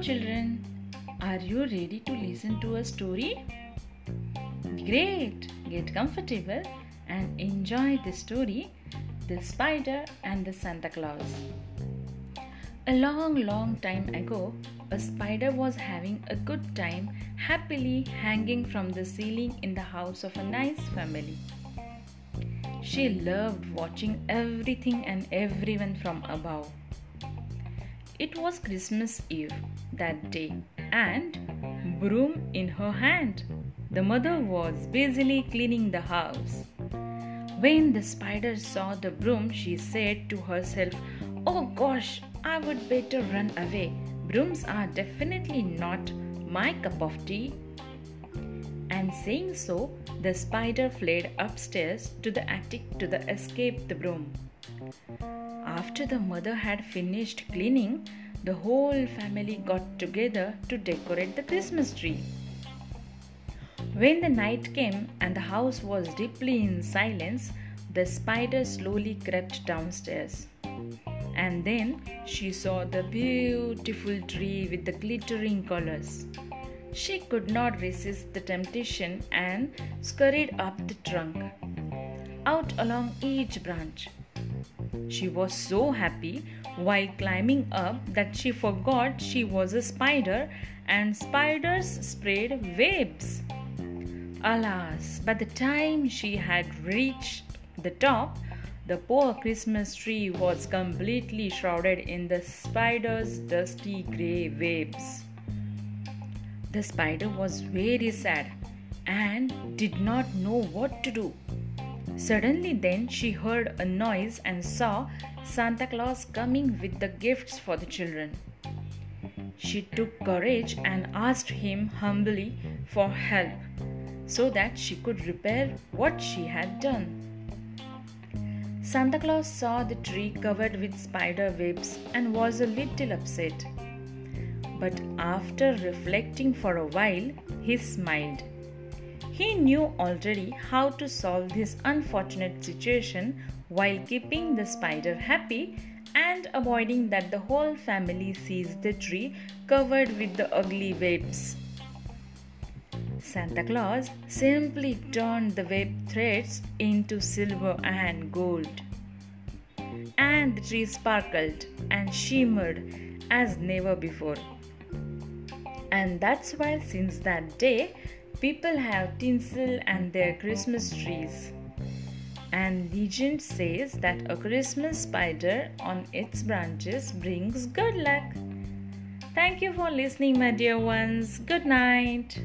children. Are you ready to listen to a story? Great! Get comfortable and enjoy the story The Spider and the Santa Claus. A long, long time ago, a spider was having a good time happily hanging from the ceiling in the house of a nice family. She loved watching everything and everyone from above. It was Christmas Eve that day, and broom in her hand, the mother was busily cleaning the house. When the spider saw the broom, she said to herself, Oh gosh, I would better run away. Brooms are definitely not my cup of tea. And saying so, the spider fled upstairs to the attic to the escape the broom. After the mother had finished cleaning, the whole family got together to decorate the Christmas tree. When the night came and the house was deeply in silence, the spider slowly crept downstairs. And then she saw the beautiful tree with the glittering colors. She could not resist the temptation and scurried up the trunk, out along each branch. She was so happy while climbing up that she forgot she was a spider and spiders spread webs. Alas, by the time she had reached the top, the poor Christmas tree was completely shrouded in the spider's dusty grey webs. The spider was very sad and did not know what to do. Suddenly, then, she heard a noise and saw Santa Claus coming with the gifts for the children. She took courage and asked him humbly for help so that she could repair what she had done. Santa Claus saw the tree covered with spider webs and was a little upset. But after reflecting for a while, he smiled. He knew already how to solve this unfortunate situation while keeping the spider happy and avoiding that the whole family sees the tree covered with the ugly webs. Santa Claus simply turned the web threads into silver and gold. And the tree sparkled and shimmered as never before. And that's why, since that day, people have tinsel and their Christmas trees. And legend says that a Christmas spider on its branches brings good luck. Thank you for listening, my dear ones. Good night.